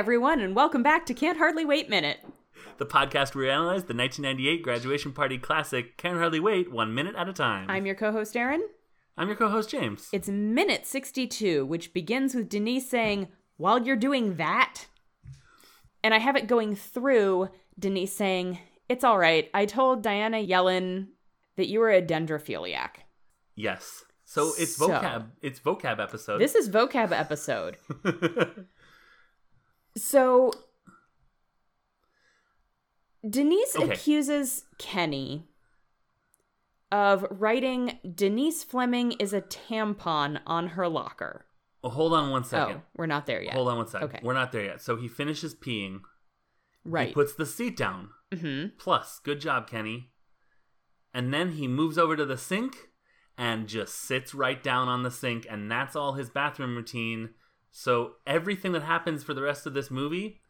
everyone, and welcome back to Can't Hardly Wait Minute. The podcast where we analyze the 1998 graduation party classic Can't Hardly Wait one minute at a time. I'm your co host, Aaron. I'm your co-host James. It's minute 62, which begins with Denise saying, While you're doing that. And I have it going through Denise saying, It's all right. I told Diana Yellen that you were a dendrophiliac. yes. So it's So- vocab. It's vocab episode. This is vocab episode. So Denise Okay. accuses Kenny of writing Denise Fleming is a tampon on her locker. Oh, hold on one second. Oh, we're not there yet. Hold on one second. Okay. We're not there yet. So he finishes peeing. Right. He puts the seat down. hmm Plus, good job, Kenny. And then he moves over to the sink and just sits right down on the sink, and that's all his bathroom routine. So everything that happens for the rest of this movie,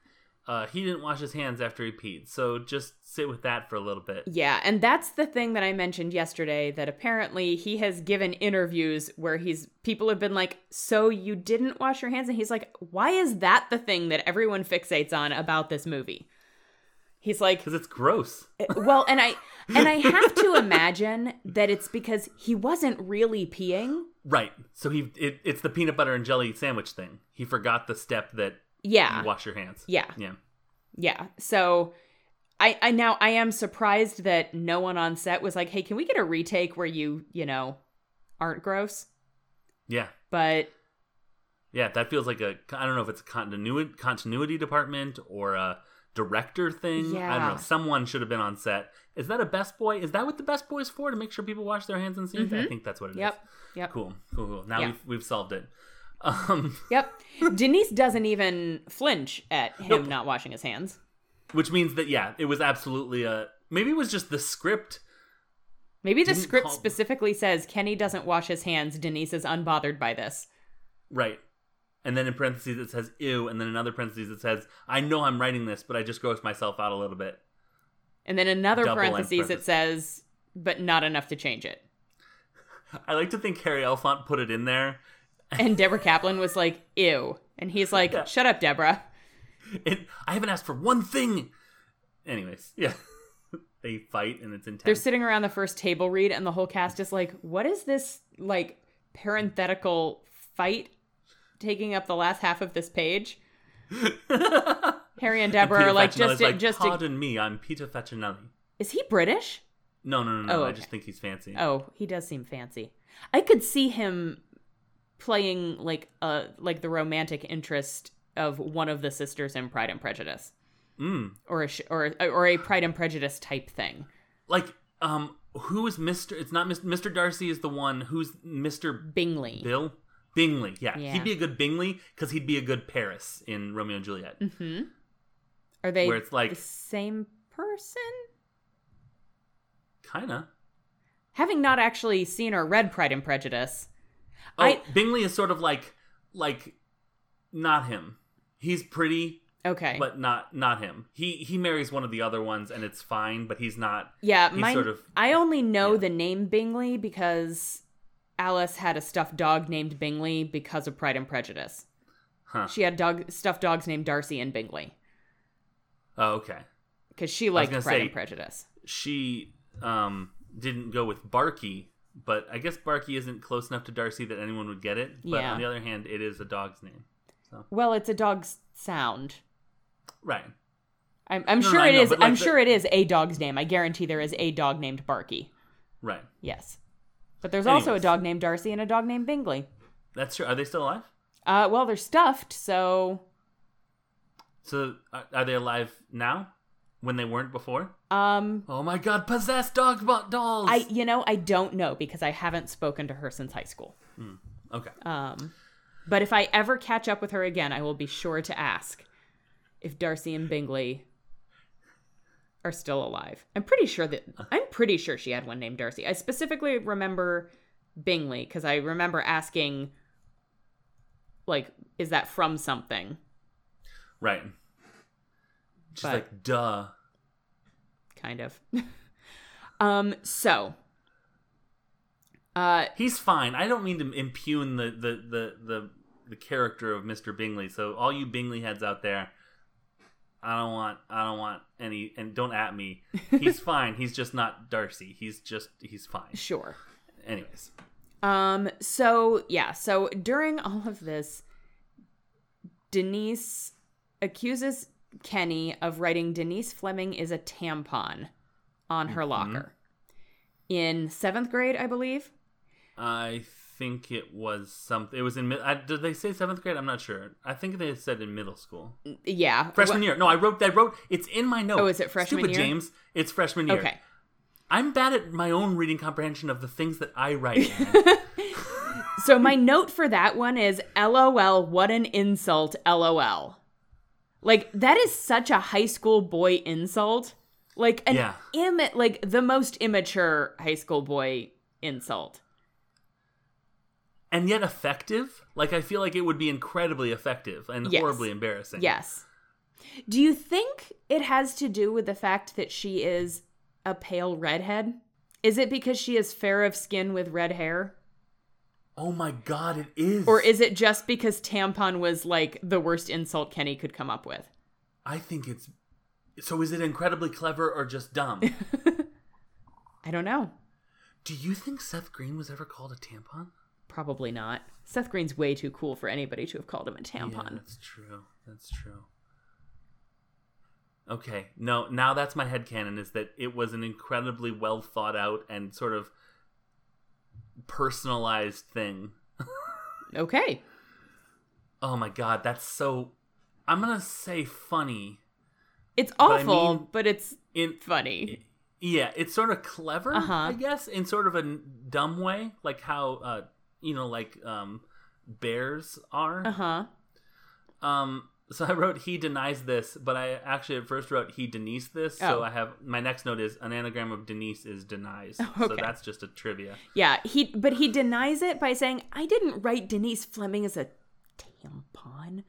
uh, he didn't wash his hands after he peed. So just sit with that for a little bit. Yeah, and that's the thing that I mentioned yesterday that apparently he has given interviews where he's people have been like, "So you didn't wash your hands?" and he's like, "Why is that the thing that everyone fixates on about this movie?" He's like, Because it's gross. well, and I and I have to imagine that it's because he wasn't really peeing. Right. So he it, it's the peanut butter and jelly sandwich thing. He forgot the step that Yeah. you wash your hands. Yeah. Yeah. Yeah. So I I now I am surprised that no one on set was like, "Hey, can we get a retake where you, you know, aren't gross?" Yeah. But Yeah, that feels like a I don't know if it's a continuity continuity department or a director thing. I don't know. Someone should have been on set. Is that a best boy? Is that what the best boy is for? To make sure people wash their hands in scenes? I think that's what it is. Yep. Yep. Cool. Cool. Cool. Now Yeah. we've we've solved it. Um, Yep. Denise doesn't even flinch at him Nope. not washing his hands. which means that yeah, it was absolutely a maybe it was just the script. Maybe the script call- specifically says Kenny doesn't wash his hands. Denise is unbothered by this. Right. And then in parentheses it says ew, and then another parentheses it says, I know I'm writing this, but I just grossed myself out a little bit. And then another length parentheses it says, but not enough to change it. I like to think Harry Elfont put it in there And Deborah Kaplan was like, ew. And he's like, Yeah. shut up, Deborah. It, I haven't asked for one thing. Anyways, yeah. they fight and it's intense. They're sitting around the first table read, and the whole cast is like, what is this, like, parenthetical fight taking up the last half of this page? Harry and Deborah Peter are like, just, just, pardon me, I'm Peter Facinelli. is he British? No, no, no, no. Oh, I just think he's fancy. Oh, he does seem fancy. I could see him playing like a like the romantic interest of one of the sisters in Pride and Prejudice, Mm. or a sh- or or a Pride and Prejudice type thing. Like, um, who is Mr. It's not. Mr. Darcy is the one who's Mr. Bingley. Bill? Bingley, yeah. Yeah. He'd be a good Bingley because he'd be a good Paris in Romeo and Juliet. Mm-hmm. Are they Where it's like- the same person? Kinda. Having not actually seen or read Pride and Prejudice, Oh, I- Bingley is sort of like, like, not him. He's pretty, okay, but not not him. He he marries one of the other ones, and it's fine. But he's not. yeah, he's mine. sort of- I only know yeah. the name Bingley because Alice had a stuffed dog named Bingley because of Pride and Prejudice. Huh. She had dog stuffed dogs named Darcy and Bingley Oh, okay. because she liked Pride say- and Prejudice. She um didn't go with Barky, but I guess Barky isn't close enough to Darcy that anyone would get it. But Yeah. on the other hand, it is a dog's name. Well, it's a dog's sound. Right. I'm, I'm No, no, sure I it know, is. like, I'm the- sure it is a dog's name. I guarantee there is a dog named Barky. Right. Yes, but there's also a dog named Darcy and a dog named Bingley. That's true. Are they still alive? Uh, well, they're stuffed, so So are, they alive now? When they weren't before? um, Oh my god, possessed dog dolls! I you know I don't know because I haven't spoken to her since high school. Okay. Um, but if I ever catch up with her again, I will be sure to ask if Darcy and Bingley are still alive. I'm pretty sure that I'm pretty sure she had one named Darcy. I specifically remember Bingley because I remember asking, like, is that from something? Right. She's But- like, duh. Kind of. um. So. Uh. He's fine. I don't mean to impugn the the the the, the character of Mr. Bingley. So all you Bingley heads out there, I don't want I don't want any and don't at me. He's fine. He's just not Darcy. He's just he's fine. Sure. Anyways. Um so yeah, so during all of this Denise accuses Kenny of writing Denise Fleming is a tampon on her locker. In 7th grade, I believe. I think it was something. It was in. I, did they say seventh grade? I'm not sure. I think they said in middle school, Yeah. freshman year. No, I wrote. I wrote. It's in my notes. Oh, is it freshman Stupid year? James. It's freshman year. Okay. I'm bad at my own reading comprehension of the things that I write. So my note for that one is LOL, what an insult, LOL. Like that is such a high school boy insult. Like an Yeah. imma- like the most immature high school boy insult. And yet effective. Like I feel like it would be incredibly effective and Yes. horribly embarrassing. Yes. Do you think it has to do with the fact that she is a pale redhead? Is it because she is fair of skin with red hair? Oh my god, it is. Or is it just because tampon was like the worst insult Kenny could come up with? I think it's. So is it incredibly clever or just dumb? I don't know. Do you think Seth Green was ever called a tampon? Probably not. Seth Green's way too cool for anybody to have called him a tampon. Yeah, that's true. That's true. Okay, no, now that's my head headcanon is that it was an incredibly well thought out and sort of personalized thing. Okay. Oh my god, that's so I'm gonna say funny. It's I awful, mean- but it's In funny. yeah, it's sort of clever, Uh-huh. I guess, in sort of a dumb way, like how uh you know, like um bears are. Uh huh. Um, so I wrote he denies this, but I actually at first wrote he Denise this. So Oh. I have my next note is an anagram of Denise is denies. Okay. So that's just a trivia. Yeah, he but he denies it by saying, "I didn't write Denise Fleming as a tampon."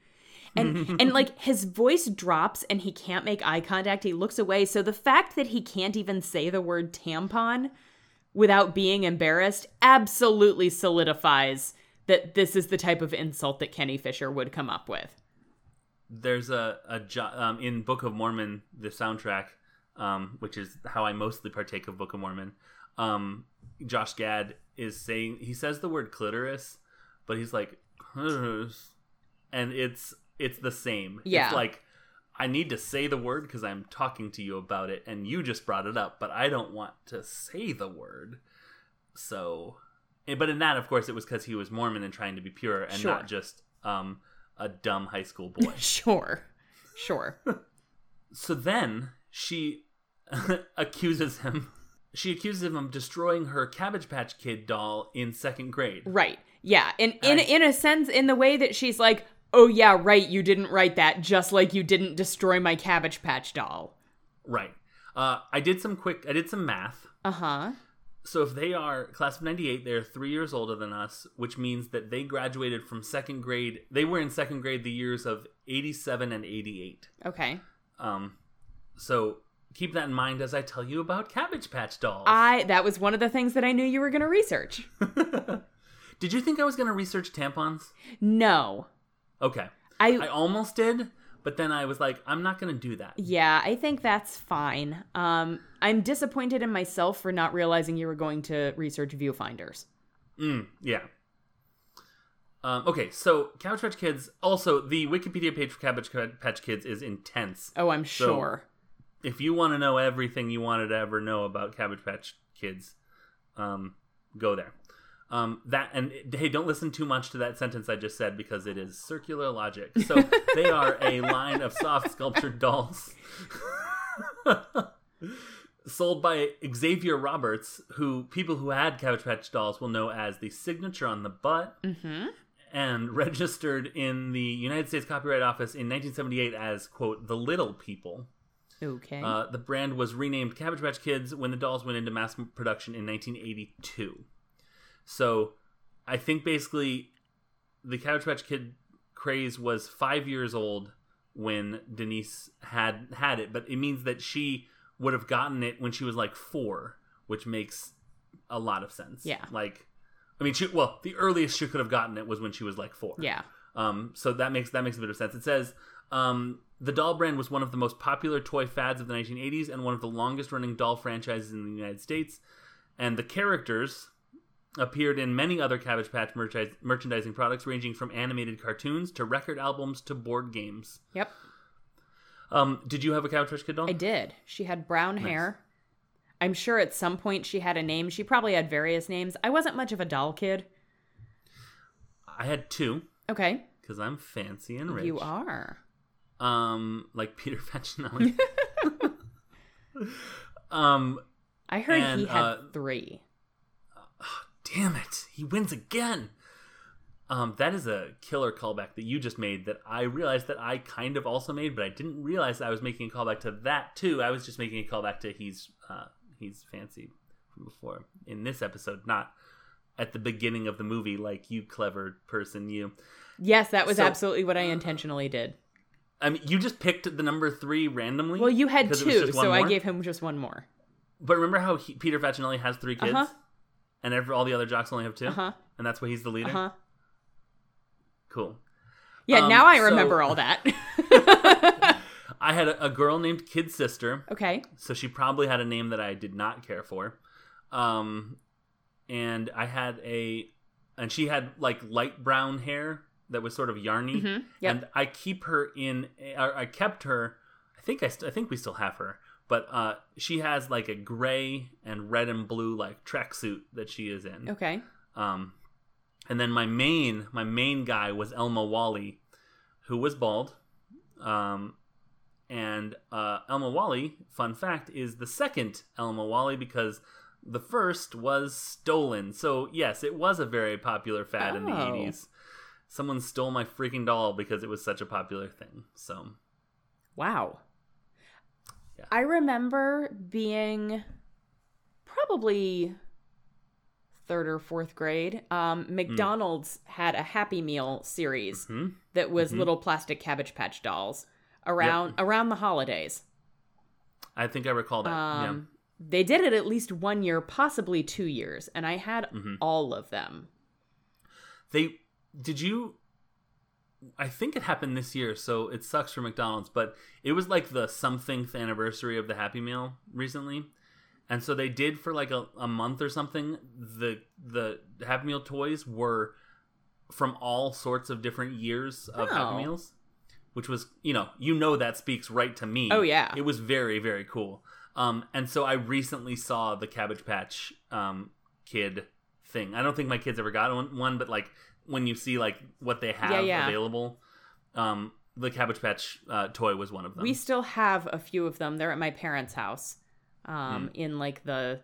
And and like his voice drops and he can't make eye contact. He looks away. So the fact that he can't even say the word tampon without being embarrassed absolutely solidifies that this is the type of insult that Kenny Fisher would come up with. There's a a jo- um, in Book of Mormon the soundtrack, um, which is how I mostly partake of Book of Mormon. Um, Josh Gad is saying he says the word clitoris, but he's like, and it's it's the same. Yeah. It's like I need to say the word because I'm talking to you about it, and you just brought it up, but I don't want to say the word. So, but in that, of course, it was because he was Mormon and trying to be pure, and Sure. not just um, a dumb high school boy. Sure. Sure. so then she accuses him. She accuses him of destroying her Cabbage Patch Kid doll in second grade. Right. Yeah. And in I- in a sense, in the way that she's like, "Oh yeah, right, you didn't write that, just like you didn't destroy my Cabbage Patch doll." Right. Uh, I did some quick. I did some math. Uh huh. So if they are class of '98, they're three years older than us, which means that they graduated from second grade. They were in second grade the years of '87 and '88. Okay. Um, so keep that in mind as I tell you about Cabbage Patch dolls. I that was one of the things that I knew you were going to research. did you think I was going to research tampons? No. Okay, I, I almost did, but then I was like, I'm not going to do that. yeah, I think that's fine. Um I'm disappointed in myself for not realizing you were going to research viewfinders. Mm, yeah. Um, okay, so Cabbage Patch Kids. Also, the Wikipedia page for Cabbage Patch Kids is intense. Oh, I'm So- sure. If you want to know everything you wanted to ever know about Cabbage Patch Kids, um, go there. Um, that and hey, don't listen too much to that sentence I just said because it is circular logic. So they are a line of soft sculptured dolls sold by Xavier Roberts, who people who had Cabbage Patch dolls will know as the signature on the butt, Mhm. and registered in the United States Copyright Office in 1978 as quote the Little People. Okay. Uh, the brand was renamed Cabbage Patch Kids when the dolls went into mass production in 1982. So, I think basically the Cabbage Patch Kid craze was five years old when Denise had had it, but it means that she would have gotten it when she was like four, which makes a lot of sense. Yeah. Like, I mean, she well, the earliest she could have gotten it was when she was like four. yeah. Um, so that makes that makes a bit of sense. It says um, The doll brand was one of the most popular toy fads of the 1980s and one of the longest running doll franchises in the United States. And the characters appeared in many other Cabbage Patch merchandise- merchandising products, ranging from animated cartoons to record albums to board games. Yep. Um, did you have a Cabbage Patch Kid doll? I did. She had brown hair. I'm sure at some point she had a name. She probably had various names. I wasn't much of a doll kid. I had two Okay. because I'm fancy and rich. You are. Um, like Peter Facinelli. um, I heard he had uh, three. Damn it, he wins again. Um, that is a killer callback that you just made that I realized that I kind of also made, but I didn't realize I was making a callback to that too. I was just making a callback to he's uh, he's fancy from before in this episode, not at the beginning of the movie, like you clever person, you. Yes, that was So- absolutely what I intentionally did. I mean, you just picked the number three randomly. Well, you had two, so I gave him just one more. But remember how he, Peter Facinelli has three kids, Uh-huh. And every, all the other jocks only have two, Uh huh. and that's why he's the leader. Uh huh. Cool. Yeah, Um, now I so- remember all that. I had a, a girl named Kid Sister, okay. so she probably had a name that I did not care for. Um, and I had a, and she had like light brown hair that was sort of yarny, Mhm, yep. and I keep her in. I kept her. I think I, st- I think we still have her, but uh, she has like a gray and red and blue like tracksuit that she is in. Okay. Um, and then my main my main guy was Elmo Wally, who was bald. Um, and uh, Elmo Wally, fun fact, is the second Elmo Wally because the first was stolen. So yes, it was a very popular fad in the Oh. eighties. Someone stole my freaking doll because it was such a popular thing. So Wow. Yeah. I remember being probably third or fourth grade. Um, McDonald's had a Happy Meal series hmm? that was little plastic Cabbage Patch dolls around around the holidays. I think I recall that. Um, They did it at least one year, possibly two years, and I had Mm-hmm. all of them. They did you I think it happened this year, so it sucks for McDonald's, but it was like the somethingth anniversary of the Happy Meal recently. And so they did for like a, a month or something, the the Happy Meal toys were from all sorts of different years of Oh. Happy Meals. Which was, you know, you know that speaks right to me. Oh, yeah. It was very, very cool. Um, and so I recently saw the Cabbage Patch um, Kid thing. I don't think my kids ever got one, one but like when you see like what they have Yeah, yeah. available, um, the Cabbage Patch uh, toy was one of them. We still have a few of them. They're at my parents' house, um, in like the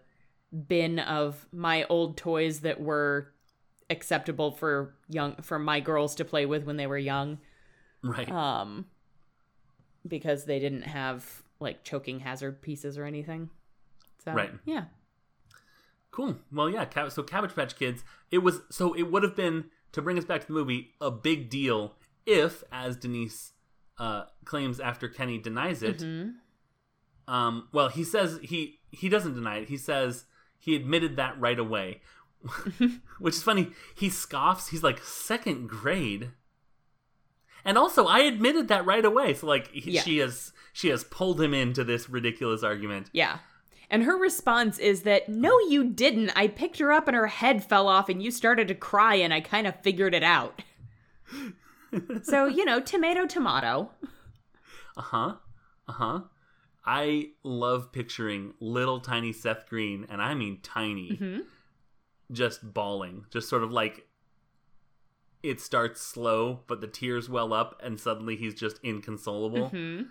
bin of my old toys that were acceptable for young for my girls to play with when they were young. right. Um, because they didn't have like choking hazard pieces or anything. So Right. yeah, Cool. Well, yeah. So Cabbage Patch Kids. It was so it would have been to bring us back to the movie a big deal if, as Denise uh, claims after Kenny denies it. Mhm. Um, well, he says he he doesn't deny it. He says he admitted that right away, which is funny. He scoffs. He's like second grade. And also, I admitted that right away. So, like, he, Yeah. she has she has pulled him into this ridiculous argument. yeah. And her response is that no, you didn't. I picked her up and her head fell off, and you started to cry, and I kind of figured it out. so you know, tomato, tomato. Uh huh. Uh huh. I love picturing little tiny Seth Green, and I mean tiny, Mhm. just bawling, just sort of like it starts slow, but the tears well up, and suddenly he's just inconsolable. Mhm.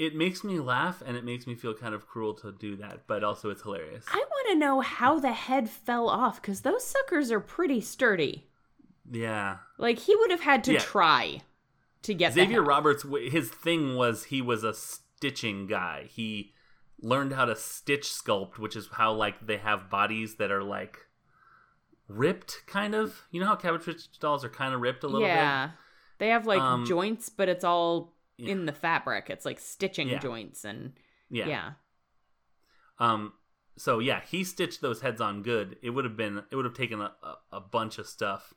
It makes me laugh, and it makes me feel kind of cruel to do that, but also it's hilarious. I want to know how the head fell off because those suckers are pretty sturdy. yeah. Like he would have had to Yeah. try to get Xavier. Roberts, his thing was he was a stitching guy. He learned how to stitch sculpt, which is how like they have bodies that are like ripped, kind of. You know how Cabbage Patch dolls are kind of ripped a little bit? yeah, they have like Um, joints, but it's all yeah. in the fabric. It's like stitching Yeah. joints and. Yeah. yeah. Um. So yeah, he stitched those heads on good. It would have been. It would have taken a, a, a bunch of stuff.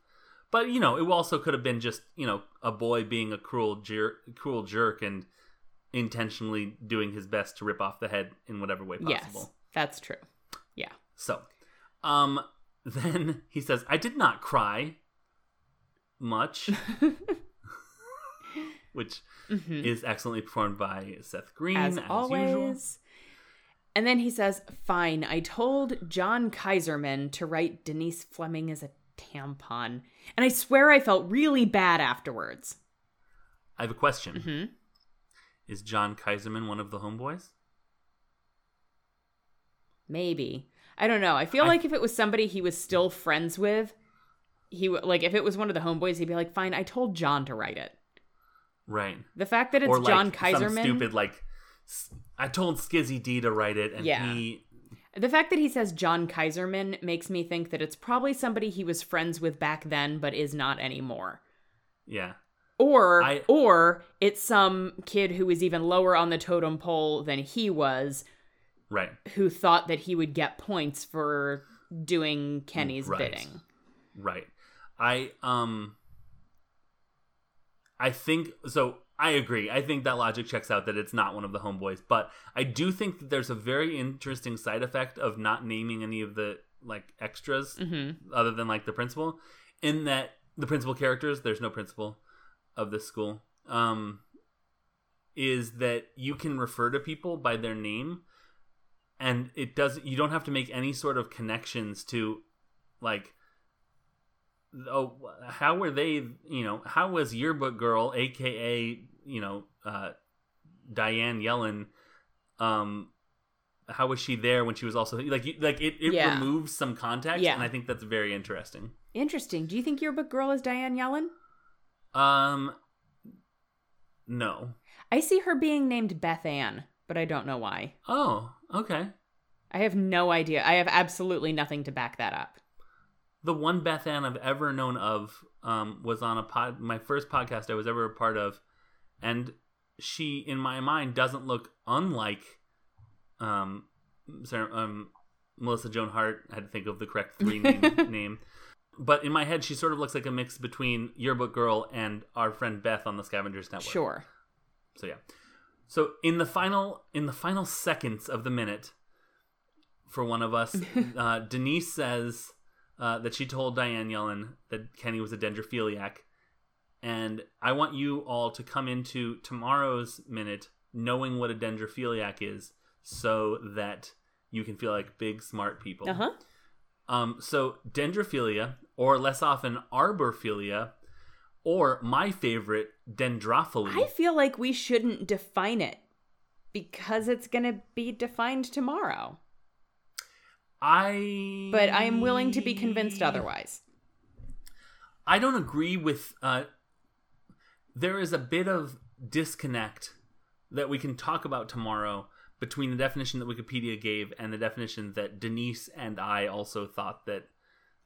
But you know, it also could have been just you know a boy being a cruel jerk, cruel jerk, and intentionally doing his best to rip off the head in whatever way possible. Yes, that's true. Yeah. So, um, then he says, "I did not cry much," which is excellently performed by Seth Green Mm-hmm. as, as, always. usual. And then he says, Fine, I told John Kaiserman to write Denise Fleming as a tampon. And I swear I felt really bad afterwards. I have a question: hmm Is John Kaiserman one of the homeboys? Maybe. I don't know. I feel I- like if it was somebody he was still friends with, he would like if it was one of the homeboys, he'd be like, "Fine, I told John to write it." Right. The fact that it's or like John some Kaiserman, stupid like. I told Skizzy D to write it, and Yeah. he the fact that he says John Kaiserman makes me think that it's probably somebody he was friends with back then, but is not anymore. yeah. Or I- or it's some kid who is even lower on the totem pole than he was, Right. who thought that he would get points for doing Kenny's Right. bidding. Right. I um I think so I agree. I think that logic checks out that it's not one of the homeboys, but I do think that there's a very interesting side effect of not naming any of the like extras Mm-hmm. other than like the principal in that the principal characters, there's no principal of this school. Um is that you can refer to people by their name and it doesn't. you don't have to make any sort of connections to like oh how were they you know how was yearbook girl aka you know uh diane yellen um how was she there when she was also like you, like it, it Yeah. removes some context Yeah. and i think that's very interesting Interesting. Do you think Yearbook Girl is Diane Yellen? um no I see her being named Beth Ann, but I don't know why. oh okay I have no idea. I have absolutely nothing to back that up. The one Beth Ann I've ever known of um, was on a pod, my first podcast I was ever a part of, and she, in my mind, doesn't look unlike um, Sarah, um, Melissa Joan Hart. I had to think of the correct three name, name, but in my head, she sort of looks like a mix between Yearbook Girl and our friend Beth on the Scavengers Network. Sure. So yeah. So in the final in the final seconds of the minute, for one of us, uh, Denise says uh, that she told Diane Yellen that Kenny was a dendrophiliac, and I want you all to come into tomorrow's minute knowing what a dendrophiliac is, so that you can feel like big smart people. Uh huh. Um, so dendrophilia, or less often arborphilia, or my favorite, dendrophily. I feel like we shouldn't define it because it's going to be defined tomorrow. I But I am willing to be convinced otherwise. I don't agree with uh there is a bit of disconnect that we can talk about tomorrow between the definition that Wikipedia gave and the definition that Denise and I also thought that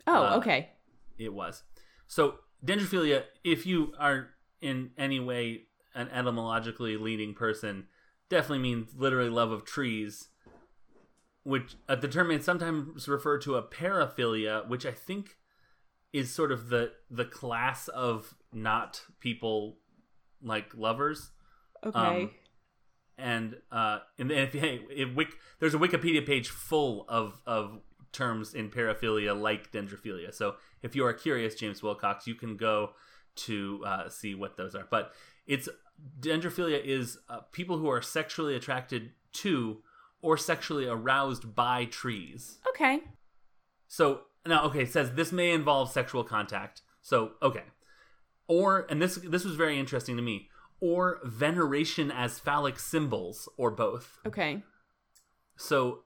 Oh, Uh, okay. it was. So dendrophilia, if you are in any way an etymologically leading person, definitely means literally love of trees. Which uh, the term is sometimes referred to a paraphilia, which I think is sort of the the class of not people like lovers. Okay. um, and uh, and if, hey, if Wik, there's a Wikipedia page full of of terms in paraphilia like dendrophilia. So if you are curious, James Wilcox, you can go to uh, see what those are. But it's dendrophilia is uh, people who are sexually attracted to or sexually aroused by trees. okay. So now, okay, it says this may involve sexual contact. So okay, or and this this was very interesting to me. Or veneration as phallic symbols, or both. Okay. So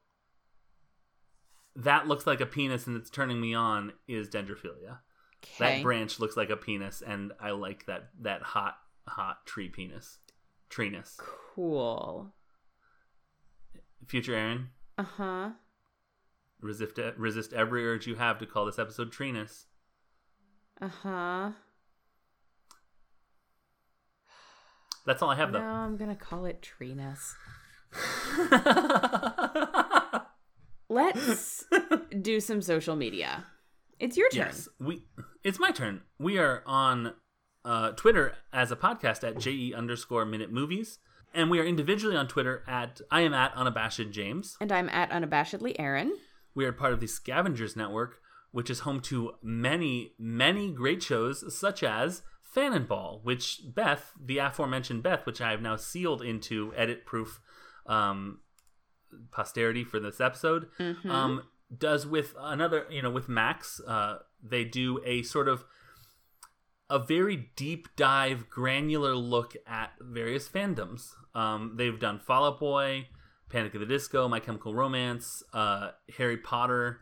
that looks like a penis and it's turning me on is dendrophilia. Okay. That branch looks like a penis, and I like that that hot hot tree penis, treeness. Cool. Future Aaron, Uh huh. resist resist every urge you have to call this episode treeness. Uh huh. That's all I have though. No. I'm gonna call it treeness. Let's do some social media. It's your turn. Yes, we. It's my turn. We are on uh, Twitter as a podcast at je underscore minute movies. And we are individually on Twitter at I am at unabashed James. And I'm at unabashedly Aaron. We are part of the Scavengers Network, which is home to many, many great shows such as Fan and Fannonball, which Beth, the aforementioned Beth, which I have now sealed into edit proof um, posterity for this episode, um, does with another, you know, with Max. Uh, they do a sort of a very deep dive, granular look at various fandoms. Um, they've done Fall Out Boy, Panic at the Disco, My Chemical Romance, uh, Harry Potter,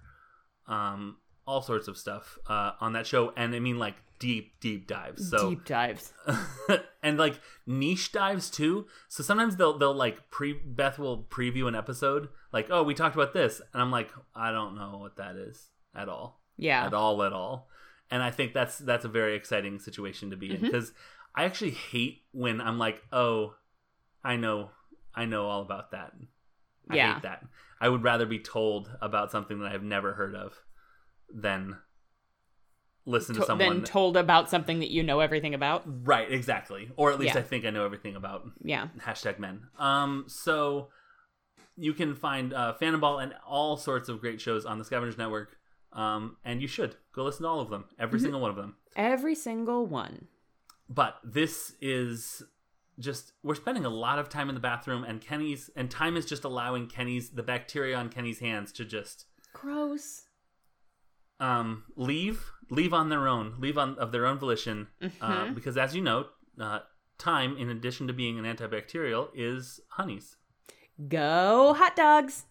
um, all sorts of stuff uh, on that show, and I mean like deep, deep dives. So Deep dives. and like niche dives too. So sometimes they'll they'll like pre Beth will preview an episode like oh we talked about this and I'm like I don't know what that is at all Yeah. at all at all and I think that's that's a very exciting situation to be in because I actually hate when I'm like oh I know I know all about that I Yeah. hate that I would rather be told about something that I've never heard of than listen to, To- someone then told about something that you know everything about. Right, exactly. Or at least Yeah. I think I know everything about Yeah. hashtag men. Um, so you can find uh, Fannonball and all sorts of great shows on the Scavengers Network. Um, and you should go listen to all of them, every Mm-hmm. single one of them. Every single one. But this is just we're spending a lot of time in the bathroom, and Kenny's and time is just allowing Kenny's the bacteria on Kenny's hands to just Gross. um, leave leave on their own leave on of their own volition uh, because as you know uh, time in addition to being an antibacterial is honeys Go hot dogs.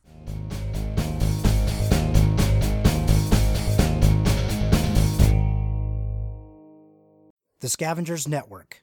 The Scavengers Network.